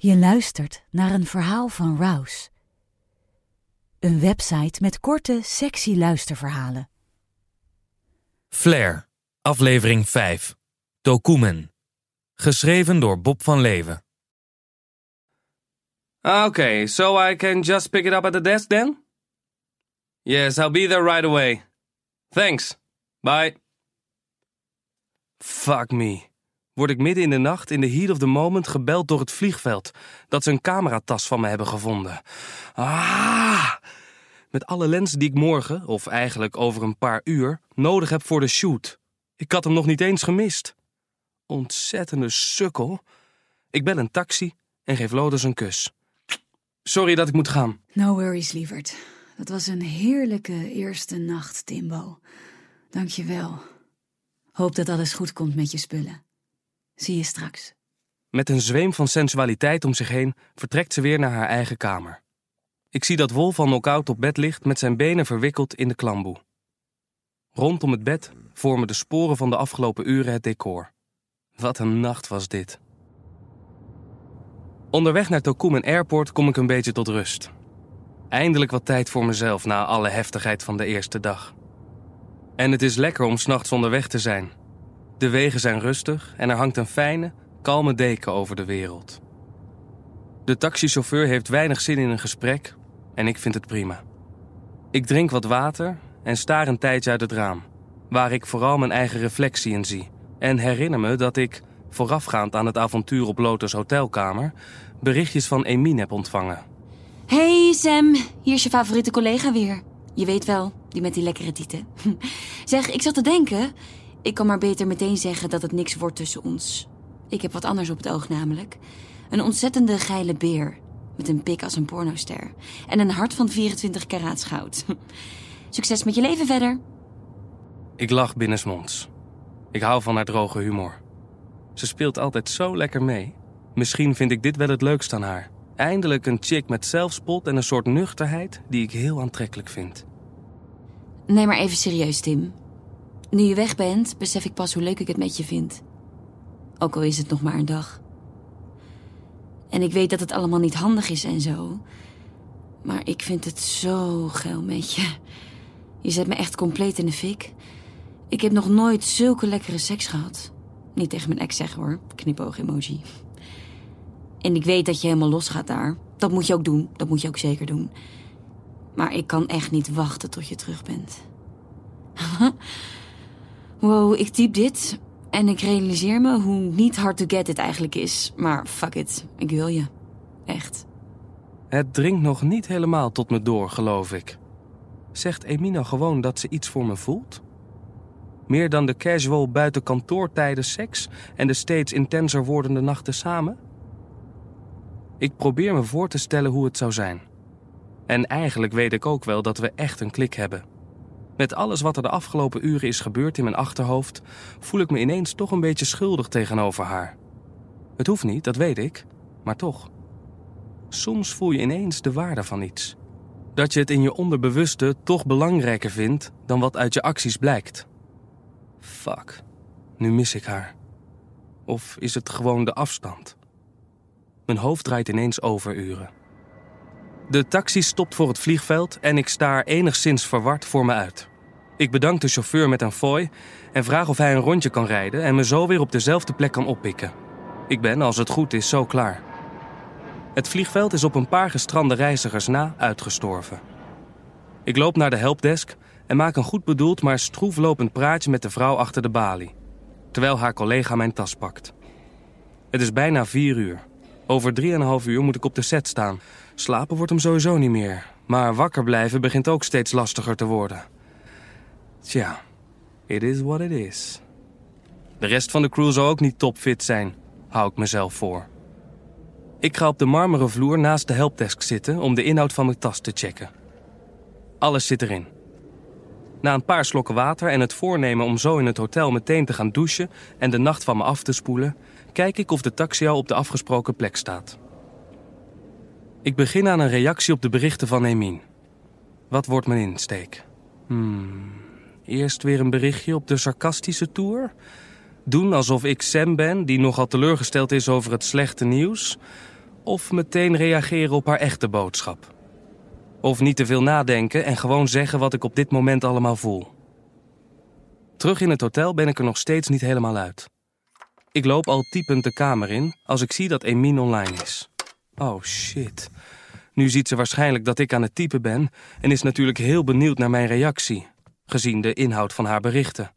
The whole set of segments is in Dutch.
Je luistert naar een verhaal van Rouse. Een website met korte, sexy luisterverhalen. Flair, aflevering 5. Dokumen. Geschreven door Bob van Leeuwen. Okay, so I can just pick it up at the desk then? Yes, I'll be there right away. Thanks. Bye. Fuck me. Word ik midden in de nacht, in the heat of the moment, gebeld door het vliegveld dat ze een cameratas van me hebben gevonden. Ah! Met alle lenzen die ik morgen, of eigenlijk over een paar uur, nodig heb voor de shoot. Ik had hem nog niet eens gemist. Ontzettende sukkel. Ik bel een taxi en geef Lotus een kus. Sorry dat ik moet gaan. No worries, lieverd. Dat was een heerlijke eerste nacht, Timbo. Dank je wel. Hoop dat alles goed komt met je spullen. Zie je straks. Met een zweem van sensualiteit om zich heen vertrekt ze weer naar haar eigen kamer. Ik zie dat Wolf al knock-out op bed ligt met zijn benen verwikkeld in de klamboe. Rondom het bed vormen de sporen van de afgelopen uren het decor. Wat een nacht was dit. Onderweg naar Tokumen Airport kom ik een beetje tot rust. Eindelijk wat tijd voor mezelf na alle heftigheid van de eerste dag. En het is lekker om s'nachts onderweg te zijn. De wegen zijn rustig en er hangt een fijne, kalme deken over de wereld. De taxichauffeur heeft weinig zin in een gesprek en ik vind het prima. Ik drink wat water en staar een tijdje uit het raam, waar ik vooral mijn eigen reflectie in zie. En herinner me dat ik, voorafgaand aan het avontuur op Lotus Hotelkamer, berichtjes van Emine heb ontvangen. Hey Sam, hier is je favoriete collega weer. Je weet wel, die met die lekkere tieten. Zeg, ik zat te denken, ik kan maar beter meteen zeggen dat het niks wordt tussen ons. Ik heb wat anders op het oog namelijk. Een ontzettende geile beer. Met een pik als een pornoster. En een hart van 24 karaats goud. Succes met je leven verder. Ik lach binnensmonds. Ik hou van haar droge humor. Ze speelt altijd zo lekker mee. Misschien vind ik dit wel het leukst aan haar. Eindelijk een chick met zelfspot en een soort nuchterheid die ik heel aantrekkelijk vind. Nee, maar even serieus, Tim. Nu je weg bent, besef ik pas hoe leuk ik het met je vind. Ook al is het nog maar een dag. En ik weet dat het allemaal niet handig is en zo. Maar ik vind het zo geil met je. Je zet me echt compleet in de fik. Ik heb nog nooit zulke lekkere seks gehad. Niet tegen mijn ex zeggen hoor, knipoog-emoji. En ik weet dat je helemaal losgaat daar. Dat moet je ook doen, dat moet je ook zeker doen. Maar ik kan echt niet wachten tot je terug bent. wow, ik typ dit en ik realiseer me hoe niet hard to get dit eigenlijk is. Maar fuck it, ik wil je. Echt. Het dringt nog niet helemaal tot me door, geloof ik. Zegt Emina gewoon dat ze iets voor me voelt? Meer dan de casual buiten kantoortijden seks en de steeds intenser wordende nachten samen? Ik probeer me voor te stellen hoe het zou zijn. En eigenlijk weet ik ook wel dat we echt een klik hebben. Met alles wat er de afgelopen uren is gebeurd in mijn achterhoofd, voel ik me ineens toch een beetje schuldig tegenover haar. Het hoeft niet, dat weet ik, maar toch. Soms voel je ineens de waarde van iets. Dat je het in je onderbewuste toch belangrijker vindt dan wat uit je acties blijkt. Fuck, nu mis ik haar. Of is het gewoon de afstand? Mijn hoofd draait ineens overuren. De taxi stopt voor het vliegveld en ik staar enigszins verward voor me uit. Ik bedank de chauffeur met een fooi en vraag of hij een rondje kan rijden en me zo weer op dezelfde plek kan oppikken. Ik ben, als het goed is, zo klaar. Het vliegveld is op een paar gestrande reizigers na uitgestorven. Ik loop naar de helpdesk en maak een goed bedoeld maar stroeflopend praatje met de vrouw achter de balie, terwijl haar collega mijn tas pakt. Het is bijna vier uur. Over drieënhalf uur moet ik op de set staan. Slapen wordt hem sowieso niet meer, maar wakker blijven begint ook steeds lastiger te worden. Tja, it is what it is. De rest van de crew zal ook niet topfit zijn, hou ik mezelf voor. Ik ga op de marmeren vloer naast de helpdesk zitten om de inhoud van mijn tas te checken. Alles zit erin. Na een paar slokken water en het voornemen om zo in het hotel meteen te gaan douchen en de nacht van me af te spoelen, kijk ik of de taxi al op de afgesproken plek staat. Ik begin aan een reactie op de berichten van Emin. Wat wordt mijn insteek? Hmm, eerst weer een berichtje op de sarcastische tour? Doen alsof ik Sam ben, die nogal teleurgesteld is over het slechte nieuws? Of meteen reageren op haar echte boodschap. Of niet te veel nadenken en gewoon zeggen wat ik op dit moment allemaal voel. Terug in het hotel ben ik er nog steeds niet helemaal uit. Ik loop al typend de kamer in als ik zie dat Emine online is. Oh shit. Nu ziet ze waarschijnlijk dat ik aan het typen ben en is natuurlijk heel benieuwd naar mijn reactie, gezien de inhoud van haar berichten.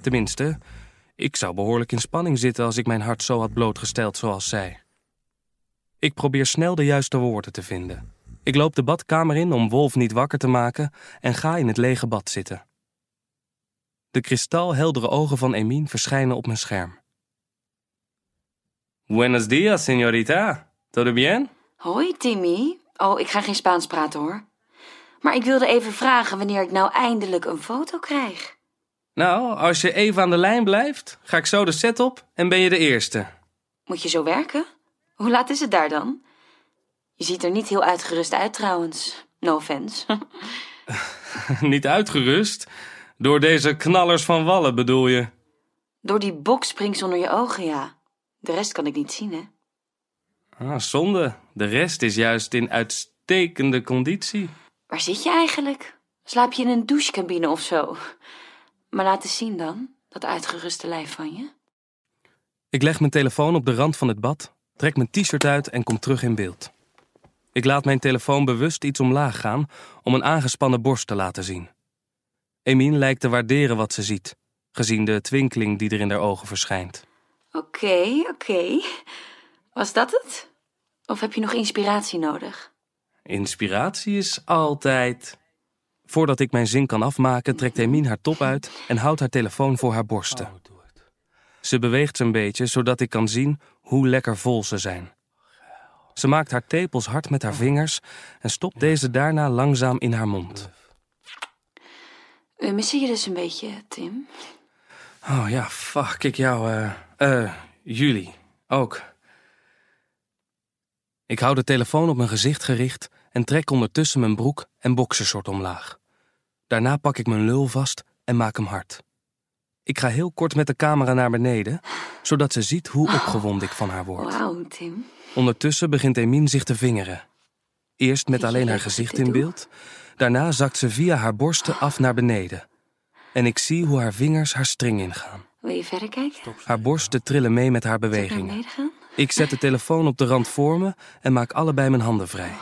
Tenminste, ik zou behoorlijk in spanning zitten als ik mijn hart zo had blootgesteld zoals zij. Ik probeer snel de juiste woorden te vinden. Ik loop de badkamer in om Wolf niet wakker te maken en ga in het lege bad zitten. De kristalheldere ogen van Emine verschijnen op mijn scherm. Buenos dias, señorita. ¿Todo bien? Hoi, Timmy. Oh, ik ga geen Spaans praten hoor. Maar ik wilde even vragen wanneer ik nou eindelijk een foto krijg. Nou, als je even aan de lijn blijft, ga ik zo de set op en ben je de eerste. Moet je zo werken? Hoe laat is het daar dan? Je ziet er niet heel uitgerust uit trouwens. No offense. niet uitgerust? Door deze knallers van wallen bedoel je? Door die boksprings onder je ogen, ja. De rest kan ik niet zien, hè? Ah, zonde. De rest is juist in uitstekende conditie. Waar zit je eigenlijk? Slaap je in een douchecabine of zo? Maar laat eens zien dan, dat uitgeruste lijf van je. Ik leg mijn telefoon op de rand van het bad, trek mijn t-shirt uit en kom terug in beeld. Ik laat mijn telefoon bewust iets omlaag gaan om een aangespannen borst te laten zien. Emine lijkt te waarderen wat ze ziet, gezien de twinkeling die er in haar ogen verschijnt. Oké, oké. Was dat het? Of heb je nog inspiratie nodig? Inspiratie is altijd. Voordat ik mijn zin kan afmaken, trekt Emine haar top uit en houdt haar telefoon voor haar borsten. Ze beweegt ze een beetje, zodat ik kan zien hoe lekker vol ze zijn. Ze maakt haar tepels hard met haar vingers en stopt deze daarna langzaam in haar mond. We missen je dus een beetje, Tim. Oh ja, fuck, ik jou. eh uh, jullie ook. Ik hou de telefoon op mijn gezicht gericht en trek ondertussen mijn broek en boxershort omlaag. Daarna pak ik mijn lul vast en maak hem hard. Ik ga heel kort met de camera naar beneden, zodat ze ziet hoe opgewonden ik van haar word. Wauw, Tim. Ondertussen begint Emine zich te vingeren. Eerst met alleen haar gezicht in beeld, daarna zakt ze via haar borsten af naar beneden. En ik zie hoe haar vingers haar string ingaan. Wil je verder kijken? Haar borsten trillen mee met haar bewegingen. Ik zet de telefoon op de rand voor me en maak allebei mijn handen vrij.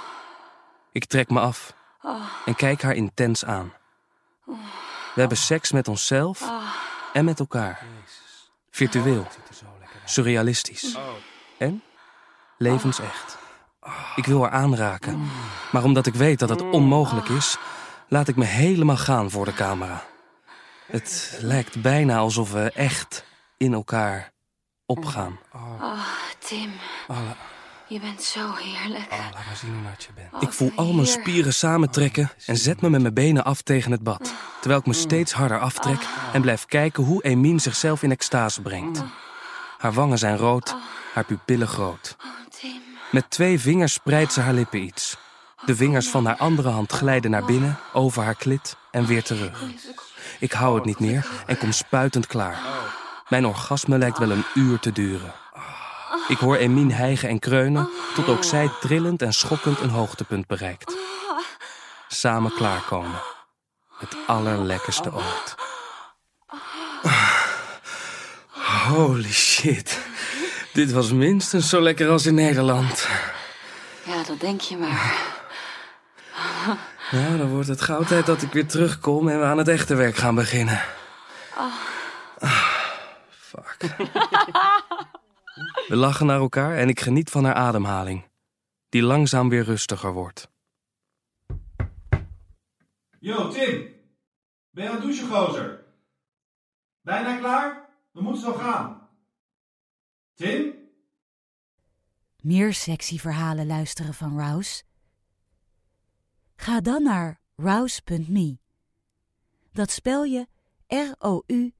Ik trek me af en kijk haar intens aan. We hebben seks met onszelf en met elkaar. Virtueel, surrealistisch en levensecht. Ik wil haar aanraken, maar omdat ik weet dat het onmogelijk is, laat ik me helemaal gaan voor de camera. Het lijkt bijna alsof we echt in elkaar opgaan. Oh, Tim. Je bent zo heerlijk. Oh, laat maar zien hoe je bent. ik voel al mijn spieren samentrekken en zet me met mijn benen af tegen het bad. Terwijl ik me steeds harder aftrek en blijf kijken hoe Emine zichzelf in extase brengt. Haar wangen zijn rood, haar pupillen groot. Met twee vingers spreidt ze haar lippen iets. De vingers van haar andere hand glijden naar binnen, over haar klit en weer terug. Ik hou het niet meer en kom spuitend klaar. Mijn orgasme lijkt wel een uur te duren. Ik hoor Emine hijgen en kreunen, tot ook zij trillend en schokkend een hoogtepunt bereikt. Samen klaarkomen. Het allerlekkerste ooit. Holy shit. Dit was minstens zo lekker als in Nederland. Ja, dat denk je maar. Nou, dan wordt het gauw tijd dat ik weer terugkom en we aan het echte werk gaan beginnen. Ah, fuck. We lachen naar elkaar en ik geniet van haar ademhaling, die langzaam weer rustiger wordt. Yo, Tim. Ben je aan het douchen, gozer? Bijna klaar? We moeten zo gaan. Tim? Meer sexy verhalen luisteren van Rouse? Ga dan naar rouse.me. Dat spel je R-O-U-Z-E.me.